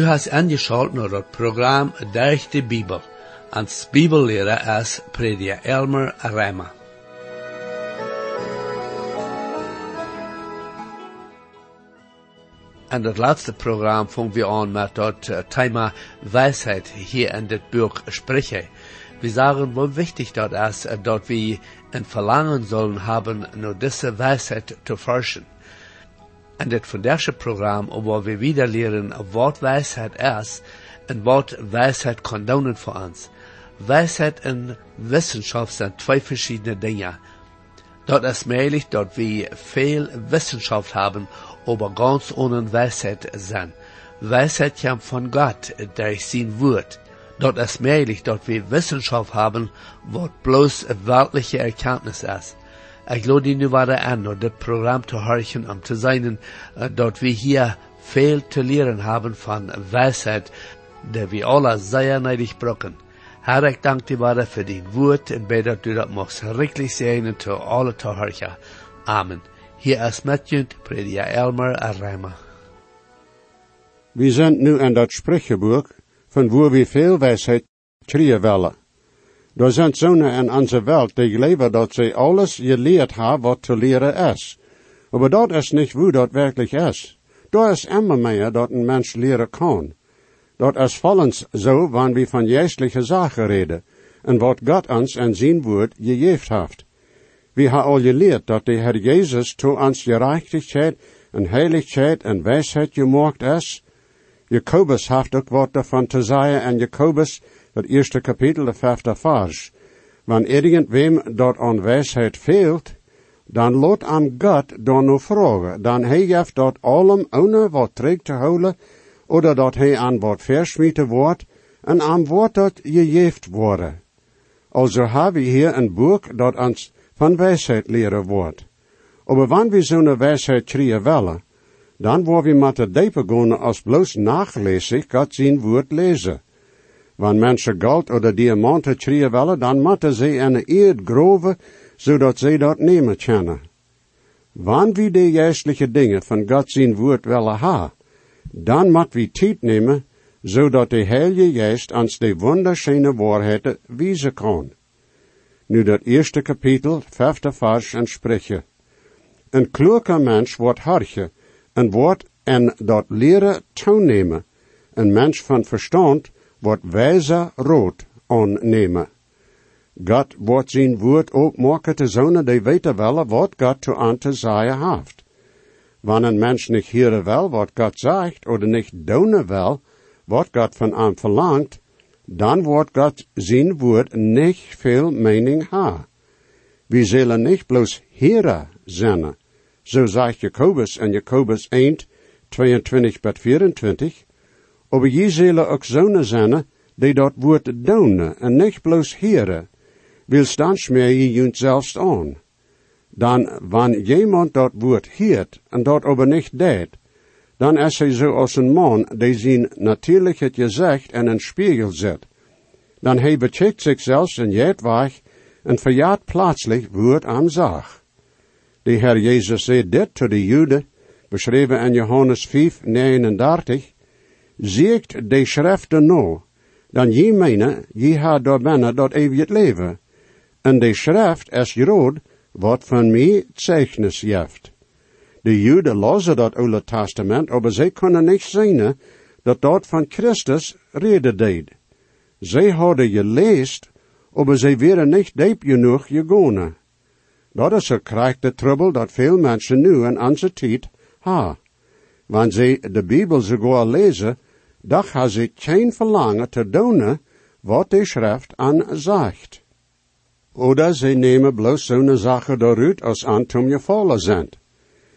Du hast angeschaltet naar het programma Durch de Bibel. Als Bibellehrer is prediker Elmer Reimer. En het laatste programma vangen we aan met dat uh, thema Weisheit hier in dit Buch sprechen. Wir sagen, wie wichtig dat ist, uh, dat wir ein Verlangen sollen haben, nur diese Weisheit zu forschen. En dit vandaagse programma, waar we wieder leren wat wijsheid is en wat wijsheid kan doen voor ons. Wijsheid en wetenschap zijn twee verschillende dingen. Dat is möglich, dat we veel Wissenschaft haben, aber ganz ohne Weisheit zijn. Weisheit komt von Gott, durch sein Wort. Dat is möglich, dat we Wissenschaft haben, wat bloß weltliche Erkenntnis ist. Ik lade nu weer aan om dit programma te horen om te zijn uh, dat we hier veel te leren hebben van wijsheid, die we alle zeer neidig brokken. Herr, ik dank wel voor die woord en bid dat u dat mocht richtig zijn en te alle te horen. Amen. Hier is met je prediker Elmer Reimer. We zijn nu in dat spreekboek van waar we veel wijsheid creëren willen. Er zijn zonen in onze wereld die leven dat ze alles geleerd hebben wat te leren is. Maar dat is niet hoe dat werkelijk is. Dat is immer meer dat een mens leren kan. Dat is volgens zo wanneer we van geestelijke zaken reden en wat God ons in zijn woord gegeven heeft. We hebben al geleerd dat de Heer Jezus to ons gerechtigheid en heiligheid en wijsheid gemaakt is. Jacobus heeft ook wat ervan te zeggen en Jacobus het eerste kapitel, de vijfde vers. Wanneer irgendwem dat aan wijsheid fehlt, dan laat aan God dan nog vragen. Dan hij heeft dat allem ohne wat terug te houden, oder dat hij aan wat versmieten wordt, en aan wat dat gegeven worden. Also hebben we hier een boek dat ons van wijsheid leren wordt. Aber wanneer we zo'n wijsheid krijgen willen, dan worden we met de diepe gaan als bloos nachlezig God zijn woord lezen. Wanneer mensen goud oder diamanten krijgen willen, dan moeten ze een eerd groven, zodat ze dat nemen kunnen. Wanneer we de geestelijke dingen van God zijn woord willen ha, dan moet we tijd nemen, zodat de Heilige Geest ons de wunderschöne waarheden wijzen kan. Nu dat eerste kapitel, vijfde vers en spreche. Een kloeke mens wordt hartje, en wordt en dat leren toenemen. Een mens van verstand wordt wijzer rood aannemen. God wordt zijn woord opmaken te zonen die weten wel wat God te aan te heeft. Wanneer een mens niet hieren wel wat God zegt, of niet doen wel wat God van hem verlangt, dan wordt God zijn woord niet veel mening ha. We zullen niet bloos heren zijn. Zo zegt Jacobus in Jacobus 1, 22 tot 24, aber je zullen ook zonen zijn die dat woord doen en niet bloos heren. Wil dan smeer junt zelfs aan. Dan, wanneer iemand dat woord heert en dat aber niet deed, dan is hij zo als een man die zijn natuurlijk het gezegd in een spiegel zet. Dan hij becheckt zichzelf en jet weg en verjaart plaatselijk woord aan zag. De Heer Jezus zei dit tot de Joden, beschreven in Johannes 5, 39, Ziekt de schriften no, dan je menen, je had door binnen dat eeuwig leven. En de schrift is groot, wat van mij zeichnis jeft. De Joden lazen dat Oude Testament, maar zij konden niet zien dat dat van Christus reden deed. Zij hadden geleest, maar zij waren niet diep genoeg gegaan. Dat is een krijgt trouble dat veel mensen nu in onze tijd ha. Wanneer zij de Bijbel sogar lezen, dan gaan ze geen verlangen te doen wat de schrift aan zegt. Oder ze nemen bloos zo'n zaken daaruit als aan je vallen zijn.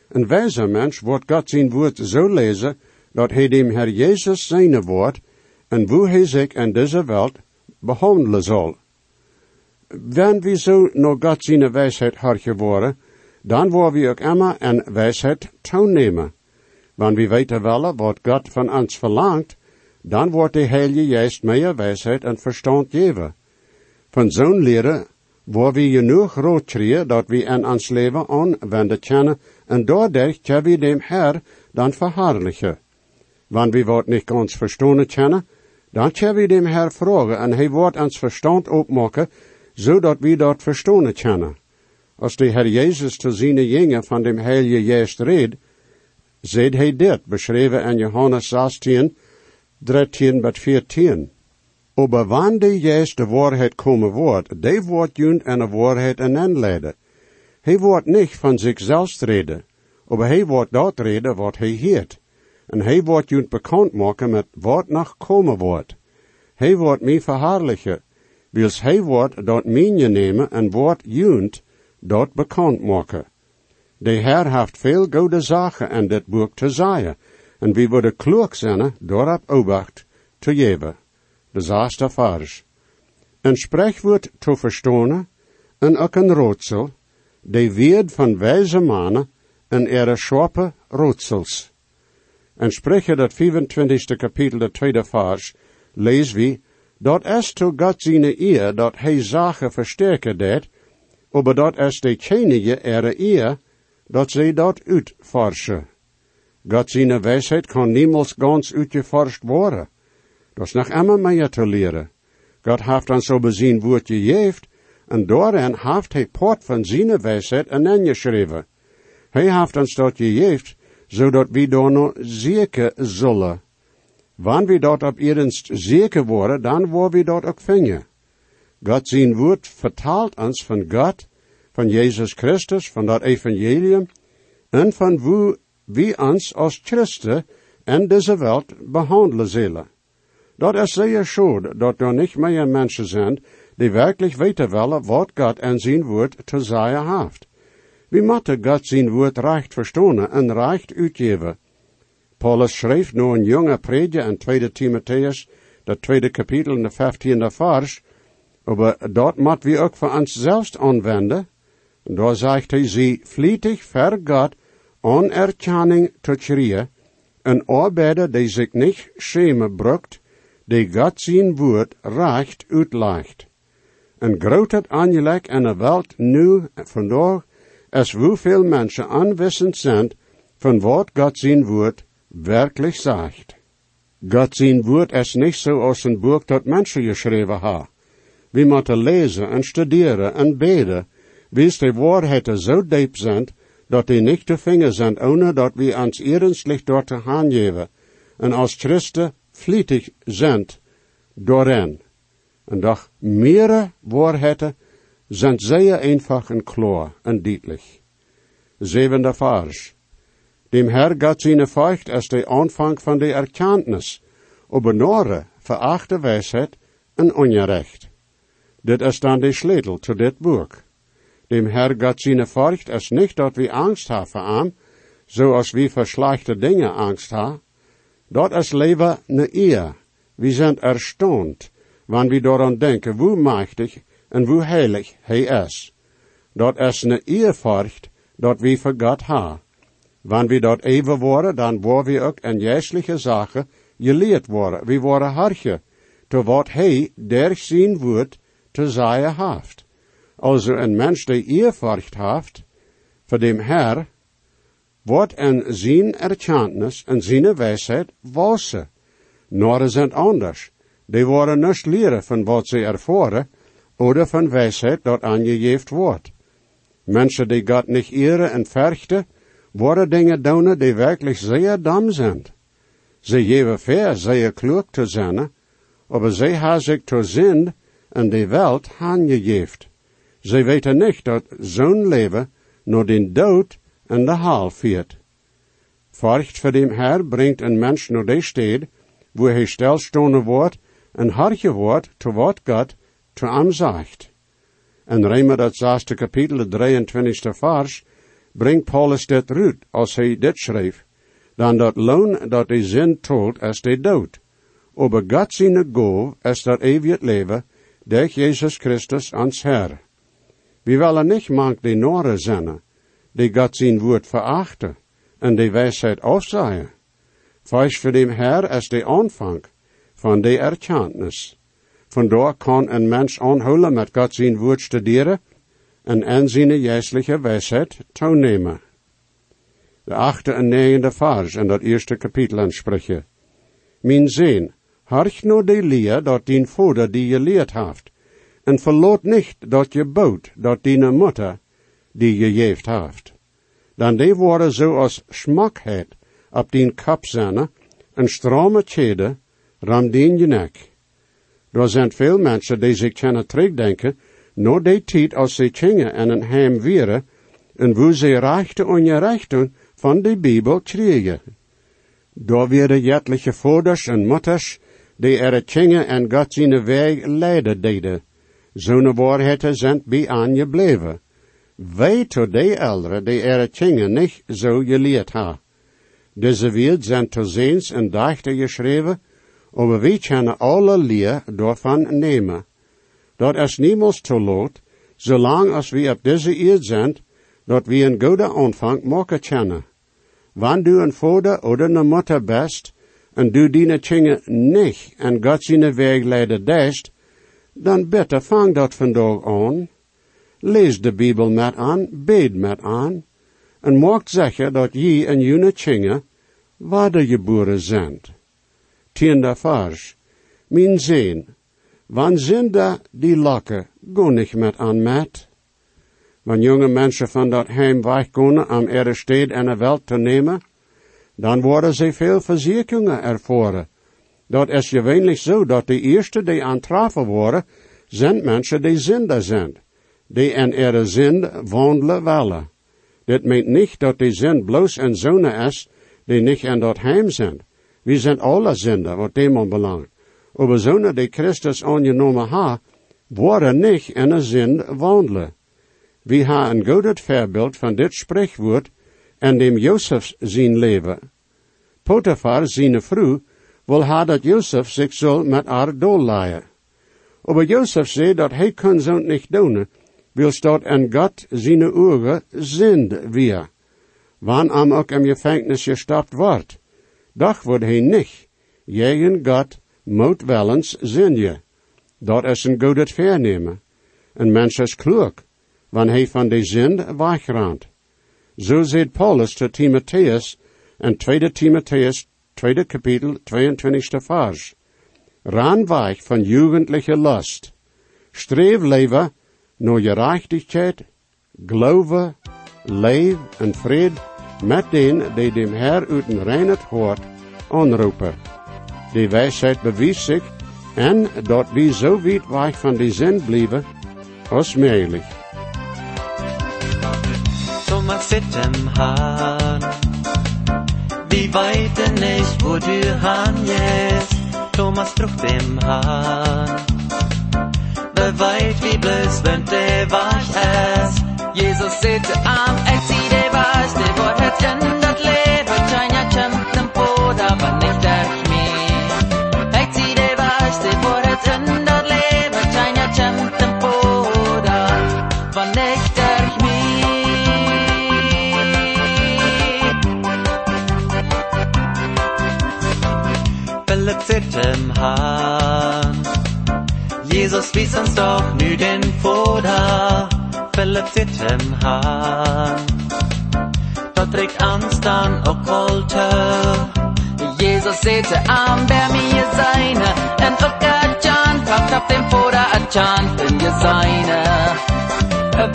Een wijze mens wordt God zijn woord zo lezen, dat hij dem Herr Jezus zijn woord, en hoe hij zich in deze wereld behandelen zal. Wanneer we zo naar God zijn wijsheid hard geworden, dan worden we ook immer een wijsheid toenemen. Wanneer we weten willen wat God van ons verlangt, dan wordt de Heilige Geest meer wijsheid en verstand geven. Van zo'n leren waar we genoeg rood dat we in ons leven aanwenden kunnen en doordat kunnen we dem Herr dan verharrlichen. Wanneer we wat niet ganz verstonen kennen, dan kunnen we dem Herr vragen en hij wordt ons verstand opmaken, zodat we dat verstonen kennen. Als de Herr Jezus te zijn jongen van dem Heilige Geest reed, zegt hij dit, beschreven in Johannes 16, 13 tot 14. Aber wanneer Geest de waarheid komen wordt, de wordt junt en de waarheid en aanleiden. Hij wordt niet van zichzelf reden, aber hij wordt dat reden wat hij heert. En hij wordt junt bekend maken met wat nog komen wordt. Hij wordt mij verhaarlijken, wils hij wordt dat minje nemen en wordt junt dat bekend maken. De Heer heeft veel goede zaken in dit boek te zeggen, en wie worden klug zijn, doorop obacht te geven. De zesde vers. Een spreekwoord te verstonen, en ook een roodsel, de weerd van wijze mannen en ere schape roodsels. En spreche dat 25 kapitel, de tweede vers, lees wie, dat es to God zijn eer dat hij zaken versterken deed, aber dat es de kenige ere eer, dat zij dat uitforschen. God zijn wijsheid kan niemals ganz uitgeforscht worden. Dat is nog immer meer te leren. God heeft dan zo bezien woord geeft, en daarin heeft hij poort van zijn wijsheid en ingeschreven. Hij heeft ons dat gegeven, zodat we door nog zeker zullen. Wanneer we dat op ernst zeker worden, dan worden we dat ook vinden. God zijn woord vertaalt ons van God, van Jezus Christus, van dat evangelium, en van hoe we ons als christen in deze wereld behandelen zullen. Dat is zeer schade dat er niet meer mensen zijn die werkelijk weten willen wat God en zijn woord te zeggen heeft. We moeten God zijn woord recht verstaan en recht uitgeven. Paulus schreef nu een jonge prediker in 2 Timotheus, dat tweede kapitel in de 15e vers, aber dat moet we ook voor ons zelfs aanwenden. Daar zegt hij, zie vlietig ver God onerkenning te schreeuwen, en arbeider die zich niet schämen brukt, die God zijn woord recht uitlegt. En groot het aangelegd in de wereld nu vandaag, is hoeveel mensen aanwissend zijn van wat God zijn woord werkelijk zegt. God zijn woord is niet zo een boek dat mensen geschreven hebben. We moeten lezen en studeren en beden, bis de waarheden zo diep zijn, dat die niet te vinger zijn, ohne dat we ons ernstig door te gaan geven, en als Christen vlietig zijn doorheen. En doch meerdere waarheden zijn zeer eenvoudig en klaar en duidelijk. Zevende vers. Dem Herr Gott seine Feucht als de aanvang van de erkenntnis, aber nore verachte wijsheid en onrecht. Dit is dan de sleutel to dit boek. Dem Herr Gott seine Feucht is niet dat we angst voor hem, zoals we voor slechte dingen angst hebben. Dat is leven ne eer. We zijn erstaunt, wanneer we daaraan denken hoe machtig en hoe heilig hij is. Dat is ne eerfurcht dat we voor God hebben. Wanneer we dat even worden, dan worden we ook in juistelijke zaken geleerd worden. We worden hartje, te wat hij der zien woord te zeggen heeft. Also een mens die eerfurcht heeft, voor dem Herr, wordt in zijn erkenntnis en zijn wijsheid wassen. Noren zijn anders. Die worden niet leren van wat ze ervaren, oder van wijsheid dat aangegeven wordt. Mensen die God niet eren en verchten, worden dingen doen die werkelijk zeer dom zijn. Ze geven ver zeer klug te zijn, aber ze hebben zich te zin en de wereld aangegeven. Ze weten niet dat zo'n leven naar de dood en de haal viert. Furcht voor dem Herr brengt een mens naar de stad, wo hij stilstonden wordt en hartje wordt te wat God te hem zegt. En Rijmer dat zesde kapitel, de 23 vers, brengt Paulus dit uit, als hij dit schreef, dan dat loon dat de zin tolt is de dood. Aber God zijn go is dat eeuwig leven, durch Jezus Christus ans Herr. We willen niet mank de Noren zijn, die God zijn woord verachten en de wijsheid afzaaien. Feist voor dem Herr is de aanvang van de erkenntnis. Vandaar kan een mens aanhouden met God zijn woord studeren en in zijn geestelijke wijsheid toenemen. De achte en negende vers in dat eerste kapitel aanspreken. Mijn zin, harch no de leer dat dien vader die je leerd haft, en verloot niet dat je boot dat die mutter die je jeeft haft. Dan die worden zoals smak het op dien kap zijn, een strome tjede, ram dien je nek. Er zijn veel mensen die zich kunnen terugdenken, no de tijd als ze chingen en een heim wieren, en wo ze rechte ongerechten van de Bibel kregen. Daar werden jetliche vaders en moeders, die er chingen en God zijn weg leiden deden. Zo'n waarheden zijn bij aan je bleven. Wij tot de elderen, die er chingen niet zo geleerd ha. Deze wereld zijn te ziens en dachten geschreven, aber wij kunnen alle leer daarvan nemen. Dat is niemals te laat, zolang als we op deze eerd zijn, dat we een goede aanvang maken kennen. Wanneer du een vader oder een moeder best, en du dine tjingen niet en God zijn weg leiden dest, dan bitte vang dat vandaag aan. Lees de Bijbel met aan, bid met aan, en maak zeggen dat je en june tjingen geboren zijn. Tiende vers. Mijn zin, wann sind da die Locke, go nicht met aan met? Wann jonge mensen van dat heim wegkomen om er steed en de welt te nemen, dan worden ze veel verzekeringen ervoeren. Dat is gewöhnlich zo dat de eerste die aantrafen worden, zijn mensen die zinder zijn, die in ihre zind wandelen willen. Dit meent niet dat die zin bloos en zone is, die niet in dat heim zijn. We zijn alle zinder, wat dem belangt. Aber zonen die Christus aangenomen ha, worden niet in een zin wandelen. We ha een goed voorbeeld van dit spreekwoord en dem Jozef zijn leven. Potiphar, zijn vrouw, wil ha dat Jozef zich zal met haar doorlaaien. Aber Jozef zei dat hij kan zo niet doen, wil staat en God zijn ogen zind weer. Wann am ook im Gefängnis gestapt wordt. Doch wordt hij niet. Jegen God moet wel eens je. Dat is een goed vernemen. Een mens is klug, wanneer hij van de zin wegraamt. Zo zegt Paulus te Timotheus in 2 Timotheus, 2 kapitel, 22 vers. Raan weich van jugendliche lust. Streef leven naar gerechtigheid, geloof, leef en vrede met den die dem Herr uit een rein hoort aanroepen. Die wijsheid bewijst zich en dat wie zo weit weg van die zin blijven als mogelijk. Thomas zit hem haan. Wie weet er niet wo du haan jest. Thomas trucht dem haan. Beweit wie bloß wenn der wach ist. Jesus zit am, ik zie de was, de wordt het in dat leven. China kämpfen på, da var nicht der mir. Ik zie de was, de wordt het in dat leven. China kämpfen Philipp zit hem haan. Jesus wies uns doch nu den Vater. Philip zit hem haan. Dat trekt Angst an och kolte. Jesus zette am der mir seine. En och Jan packt auf dem Vater a Jan in je seine.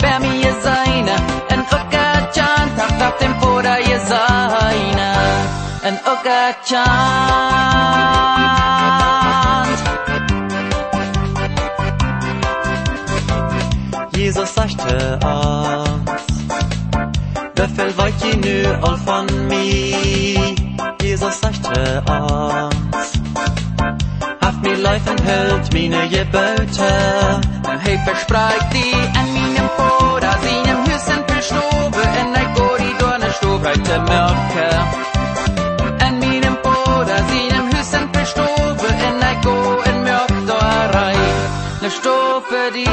Wer mir seine. En och Jan packt auf dem Vater je seine. an Ucker. Jesus sagte oss, befäl wat je nu al von mij. Jesus sagte ah, oss, haft mir life und hält meine Gebote. Und er versprach die an meinem Vor, an seinem Hüssen für Stube, in der Korridor, in der Stuhlbreite Milke. melodie.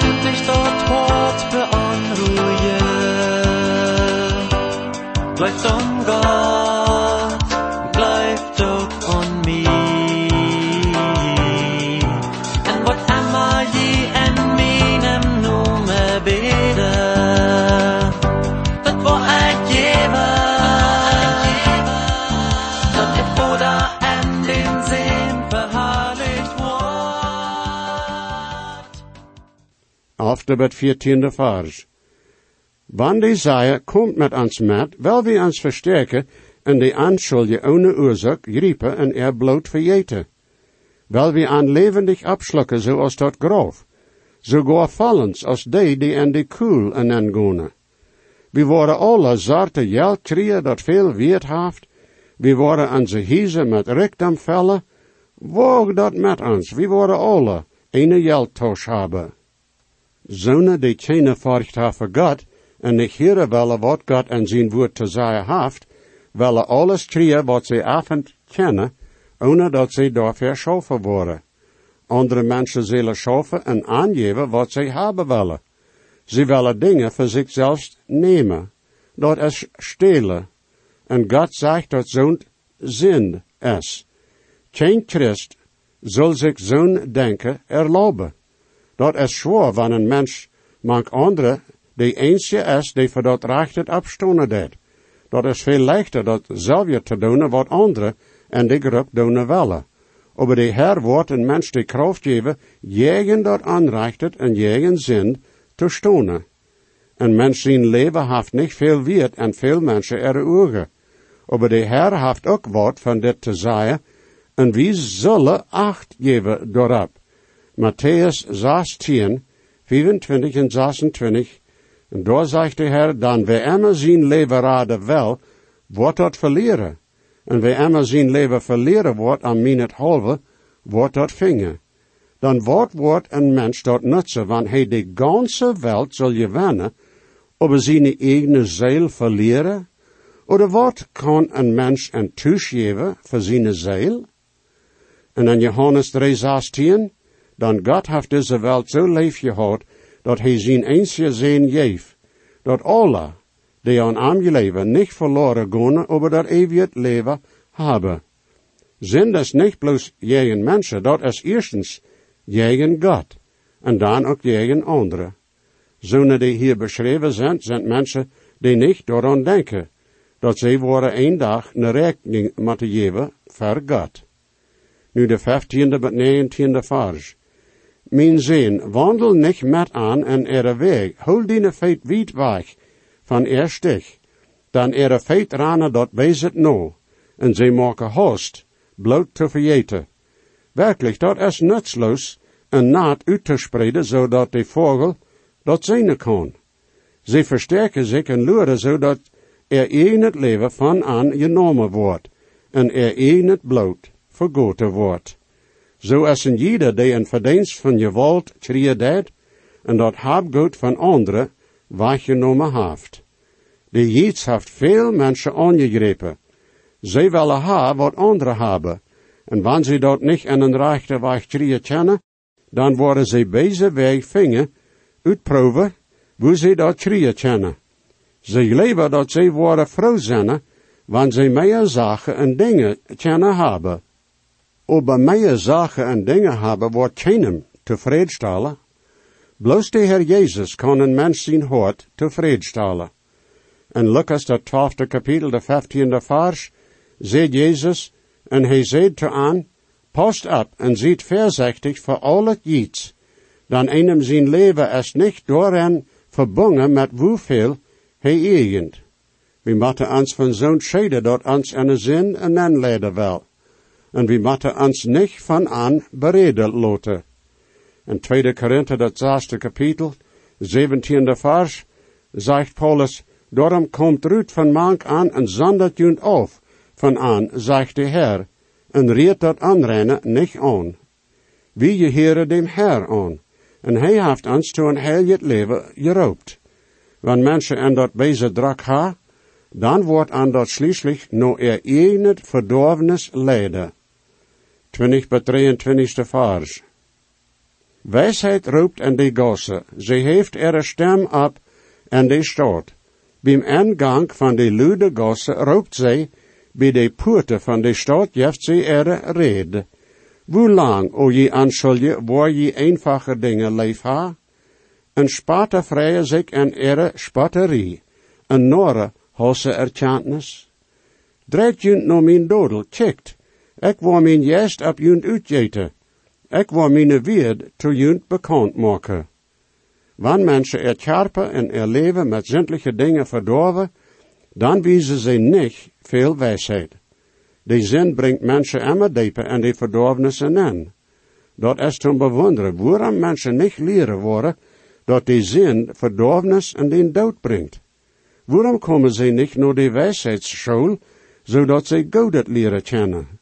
Tut dich dort hårt beanroje Bleib som gav 12 tot 14 vers. Wann die zei, komt met ons met, wel wie ons versterken en die aanschulje ohne oorzaak griepen en er bloot verjeten. Wel wie aan levendig abschlukken zoals dat grof, zo goa vallens als die die en die koel en en gone. We worden alle zarte jeltrieën dat veel weet haft, we worden onze hiezen met rikdom vellen, Wog dat met ons, we worden alle ene jeltoos hebben. Zone die keine furcht ha voor God, en nicht hören wollen, wat God en zijn woord te zeggen haft, willen alles trieën wat ze avond kennen, ohne dat ze daarvoor schoven worden. Andere mensen zullen schoven en aangeven wat ze hebben willen. Ze willen dingen voor zichzelf nemen. Dat is stelen. En God zegt dat zo'n zin is. Geen Christ zal zich zo'n denken erlauben. Dat is schwer, wanneer een mens mank andere die eentje is die voor dat recht het afstonen deed. Dat is veel leichter dat zelf te doen wat anderen en die groep doen willen. Aber de Herr wordt een mens die kracht geven, jegen dat aanreichtet en jegen zin te stonen. Een mens zijn leven heeft niet veel wiert en veel mensen er ogen. De Herr heeft ook wat van dit te zeggen, en wie zullen acht geven daarop. Matthäus 16, 25 en 26, en daar zegt de Herr, dan we immer zijn leven raden wel, wordt dat verleren. En we immer zijn leven verleren wordt aan min het halve, wordt dat vinger. Dan wordt wordt een mens dat nutsen, want hij de ganze welt zal je wennen, over zijn eigen ziel verleren? Oder wat kan een mens een thuis geven voor zijn ziel? En in Johannes 3,16, dan God heeft deze welt zo lief gehad, dat hij zijn eensje zijn geeft, dat alle, die aan hem leven, niet verloren gaan, over dat eeuwig leven hebben. Zijn das niet bloos jegen mensen, dat is eerstens jegen God, en dan ook jegen anderen. Zonen die hier beschreven zijn, zijn mensen die niet daaraan denken, dat zij worden een dag een rekening moeten geven voor God. Nu de vijftiende met negentiende vers. Mijn zin, wandel niet met aan en er weg, hol die feit wiet weg van er stich, dan er feit ranen dat bezit no, en zij maken host, bloot te verjeten. Werkelijk, dat is nutsloos, een naad uit te spreiden, zodat de vogel dat zien kan. Ze versterken zich en luren, zodat er een het leven van aan genomen wordt, en er een het bloot vergoten wordt. Zo is een ieder die een verdienst van je woord deed, en dat habgoed van anderen weggenomen heeft. De jiets heeft veel mensen aangegrepen. Zij willen ha wat anderen hebben, en wanneer ze dat niet in een rechte weg kennen, dan worden ze bezig weg vingen, uitproeven, hoe ze dat kennen. Ze leven dat ze worden vrouw zijn, wanneer ze meer zaken en dingen kennen hebben. Over meer zaken en dingen hebben wordt keinem tevreden stellen. Bloos de Heer Jezus kan een mens zijn hart tevreden stellen. En Lucas, dat twaalfde kapitel, de vijftiende vers, zegt Jezus, en hij zei te aan, Post op en ziet voorzichtig voor al het iets, dan einem zijn leven is niet door verbonden met hoeveel hij eigent. We moeten ons van zo'n scheiden dat ons een zin en aanleiden wel. En we moeten ons niet van aan bereden loten. In 2 Korinther, dat zesde kapitel, 17e vers, zegt Paulus, Daarom komt Ruud van mank aan en zandert junt af, van aan, zegt de Heer, en reed dat aanrennen niet aan. Wie je heren dem Heer aan, en hij heeft ons to een heel leven geroopt. Wanneer mensen en dat bezig drak ha, dan wordt aan dat schließlich no er het verdorvenis leiden. 20 bij 23 vers. Wijsheid roept en die gosse, ze heeft een stem op en die stoot. Beim ingang van de lude gosse roept zij, bij de poorten van de stad jeft zij er rede. Hoe lang, o je aanschulje, waar je eenvoudige dingen leef ha? Een spater vrije zich en ere spatterie. Een norre hosse erkenntnis. Dreigt junt no mijn dodel, kikt. Ik wil mijn jest op junt uitjeten. Ik wil mijn weerd to junt bekend maken. Wanneer mensen er karpen en er leven met zindelijke dingen verdorven, dan wijzen ze niet veel wijsheid. Die zin brengt mensen immer dieper en die verdorvenissen in. Dat is te bewonderen waarom mensen niet leren worden dat die zin verdorvenis en den dood brengt. Waarom komen ze niet naar de wijsheidsschool, zodat ze God leren kennen?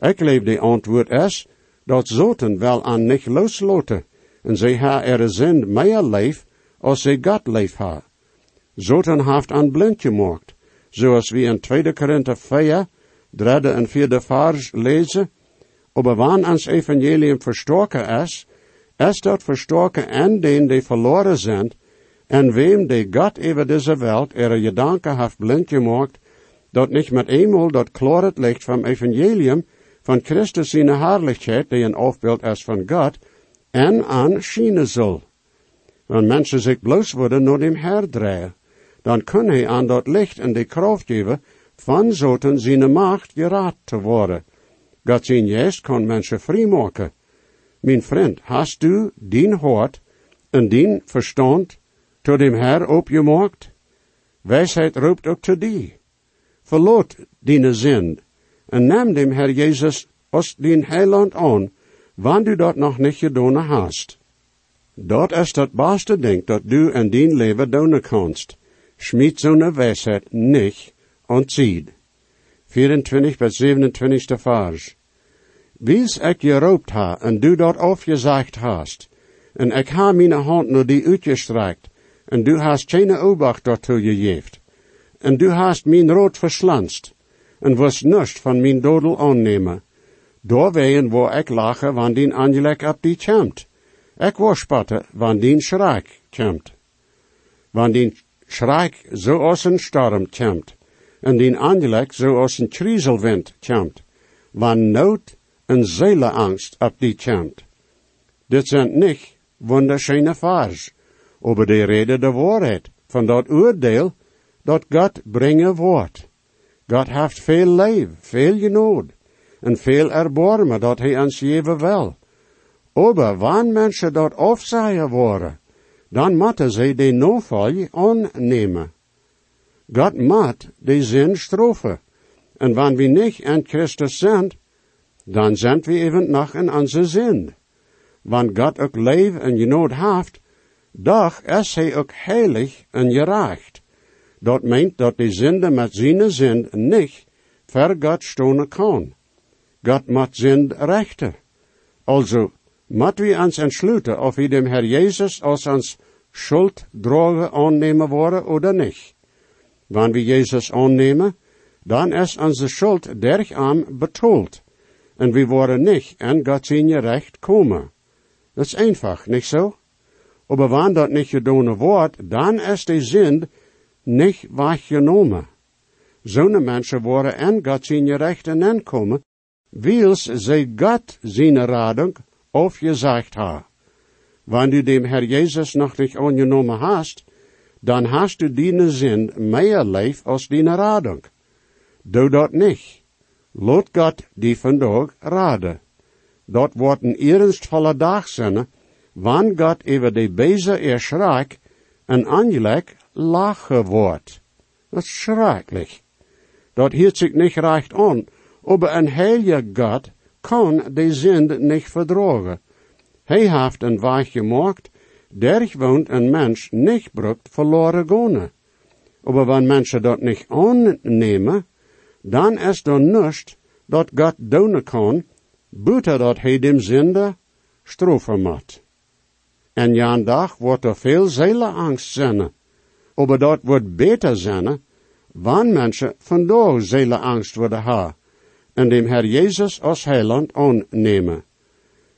Ik leef de antwoord is, dat zoten wel aan niet losloten, en ze ha er zin meer leef, als ze God leef ha. Zoten haft aan blind gemaakt, zoals we in 2 Korinther 4, derde en vierde vers lezen, aber wann ans Evangelium verstorken is, is dat verstorken en den die verloren zijn, en wem die God over deze Welt ihre Gedanken haft blind gemaakt, dat nicht met eenmaal dat klaret licht vom Evangelium, van Christus zijn Herrlichkeit, die een afbeeld is van God, en aan schijnen zal. Wanneer mensen zich bloos worden naar dem Herr draaien, dan kan hij aan dat licht en die kracht geven, van zoten zijn macht geraad te worden. God zijn juist kan mensen vrij maken. Mijn vriend, hast du dien hart en dien verstand tot dem Herr opgemaakt? Wijsheid roept ook te die. Verloot die zin en neem dem Herr Jezus als dien heiland aan, wanneer du dat nog niet gedaan hast. Dat is dat beste ding dat du in dien leven doen kanst. Schmied zo'n wijsheid niet ontziet. 24 bis 27 vers. Wies ik geroopt ha, en du dat afgezegd hast, en ik ha mijn hand naar die uitgestrekt, en du hast geen obacht daartoe gegeven, en du hast mijn rood verslanst, en was nust van mijn dodel aannemen. Doorwegen wo ik lachen, wanneer angelek op die komt. Ik was spatten, wanneer schrik komt. Wanneer die schrik zo als een storm komt en die angelek zoals een triezelwind komt, wanneer nood en zieleangst op die komt. Dit zijn niet wunderschöne vers, over de reden de waarheid van dat oordeel dat God brengen wordt. God heeft veel leven, veel genood en veel erbarmen dat hij ons geven wil. Aber wanneer mensen dat afzaaien worden, dan moeten ze de noval aannemen. God macht die zin strofe. En wanneer we niet in Christus zijn, dan zijn we even nog in onze zin. Wanneer God ook leven en genood heeft, doch is hij ook heilig en gerecht. Dat meint dat die zinde met zijn zin niet ver God stonen kan. God macht zin rechter. Also, moet we ons entsluiten of we dem Herr Jezus als ons schuld drogen aannemen worden oder niet. Wanneer we Jezus aannemen, dan is onze schuld derarm betoeld. En we worden niet en God zijn recht komen. Dat is einfach, niet zo? Aber wanneer dat niet gedaan wordt, dan is de zin niet weggenomen. Zo'n mensen worden en God zijn rechten aankomen, wils ze God zijn radung aufgesagt ha. Wanneer du dem Herr nog niet aangenomen hast, dan hast du die zin meer leef als die radung. Doe dat niet. Laat God die vandaag raden. Dat wordt een ernstvolle dag zijn, wanneer God over de beze erschrak en aangelek lachen wordt. Dat is schrikkelijk. Dat hield zich niet recht aan, aber een heilige God kan de zin niet verdragen. Hij heeft een weg gemaakt Derich woont een mens nicht brukt verloren gone. Aber wenn mensen dat nicht annehmen, dan is er nichts, dat Gott doen kan, buiten dat hij dem zinde strofen moet. En jan dag wordt er veel zieleangst zijn. Aber dat wordt beter zijn, wanneer mensen vandaag zieleangst worden ha, en dem Herr Jezus als heiland aannemen.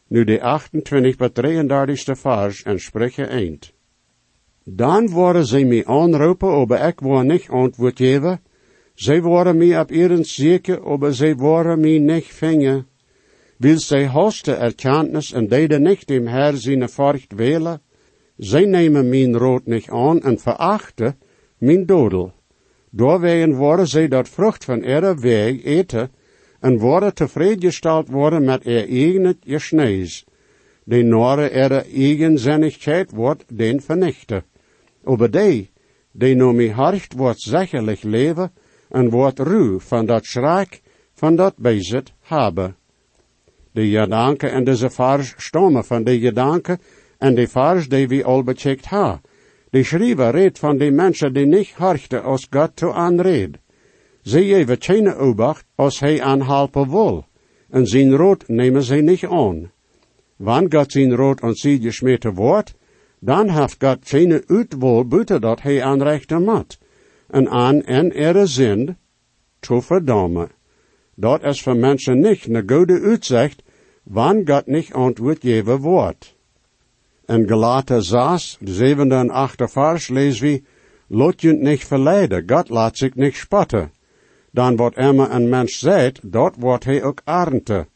Nu de 28 bij 33 vers en spreken eind. Dan worden ze mij aanroepen, maar ik wil niet antwoord geven. Zij worden mij op ihren zeker, maar zij worden mij niet vingen. Wil zij hoste erkenntnis en deden niet dem Herr zijn furcht wählen. Zij nemen mijn rood niet aan en verachten mijn dodel. Doorwegen worden zij dat vrucht van ihre weg eten en worden tevreden gesteld worden met er eigen geschnees. die Nore ihre Eigensinnigkeit wordt den vernichten. Aber die, die no mi hart wordt sicherlich leven en wordt ruw van dat schrik van dat bezit hebben. De gedanken en deze vars stammen van de gedanken en de die we al becheckt ha. De schrijver redt van de mensen die niet harchten als God te aanred. Ze geven geen obacht als hij aanhelpen wil, en zijn rood nemen ze niet aan. Wanneer God zijn rood aan sie gesmeten wordt, dan heeft God geen uitwol buiten dat hij aanrechten moet, en aan en er zin te verdammen. Dat is voor mensen niet een goede uitzicht, wanneer God niet antwoord geven wordt. In Galater 6, de zevende en achte vers, lezen we, Laat je niet verleiden, God laat zich niet spotten. Dan wat immer een mens zegt, dat wordt hij ook ernten.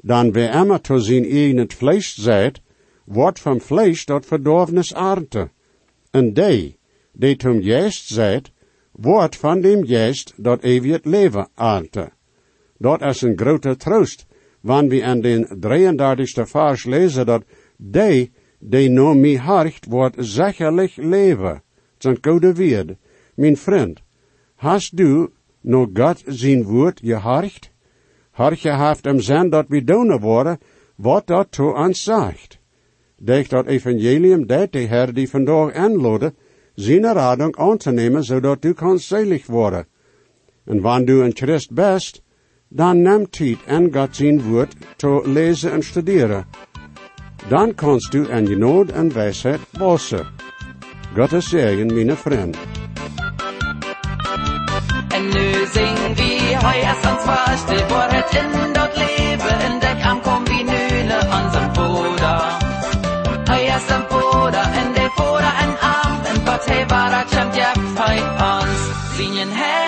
Dan wie immer te zijn eigen vlees zegt, wordt van vlees dat verdorvenis ernten. En die, die zum geest zegt, wordt van dem geest dat eeuwig leven ernten. Dat is een grote troost, wanneer we in den 33ste vers lezen dat die, die no mi hart, wordt zekerlijk leven. Zijn goede woord. Mijn vriend, hast du no God zijn woord geharcht? Hartje haft hem zijn dat we doen worden, wat dat to ons zegt. Denk dat evangelium dat de Heer die vandaag aanlode, zijn rading aan te nemen, zodat u kan zelig worden. En wanneer du een Christ bent, dan neem tijd en God zijn woord te lezen en studeren. Dan kannst du en je nood en wijsheid bossen. God is zegen, mijn vriend. En nu zing vi højestens første, hvor het indot leve, en dæk ankom vi nule ansem foda. Højesten foda, en det foda en arm, en partij var at kjent jeg fej hans. Linjen helgen, højestens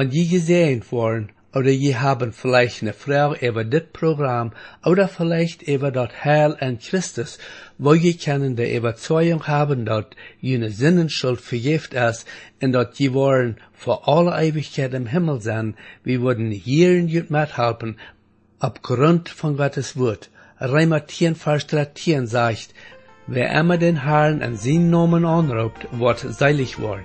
Wenn je gesehen worden, oder je haben vielleicht eine Frau über das Programm, oder vielleicht über das Heil in Christus, wo je können die Überzeugung haben, dass jene Sinnenschuld vergift ist, und dass je wollen vor aller Ewigkeit im Himmel sein, wir würden hier in Jut mithelfen, aufgrund von Gottes Wort. Reimer 10, Vers 13 sagt, Wer immer den Herrn an seinen Namen anruft, wird seilig worden.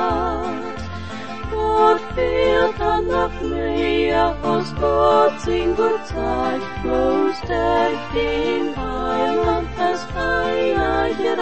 Gott fehlt an nach mehr als Gott in Zeit, wo stärkt in Heiland das Heilige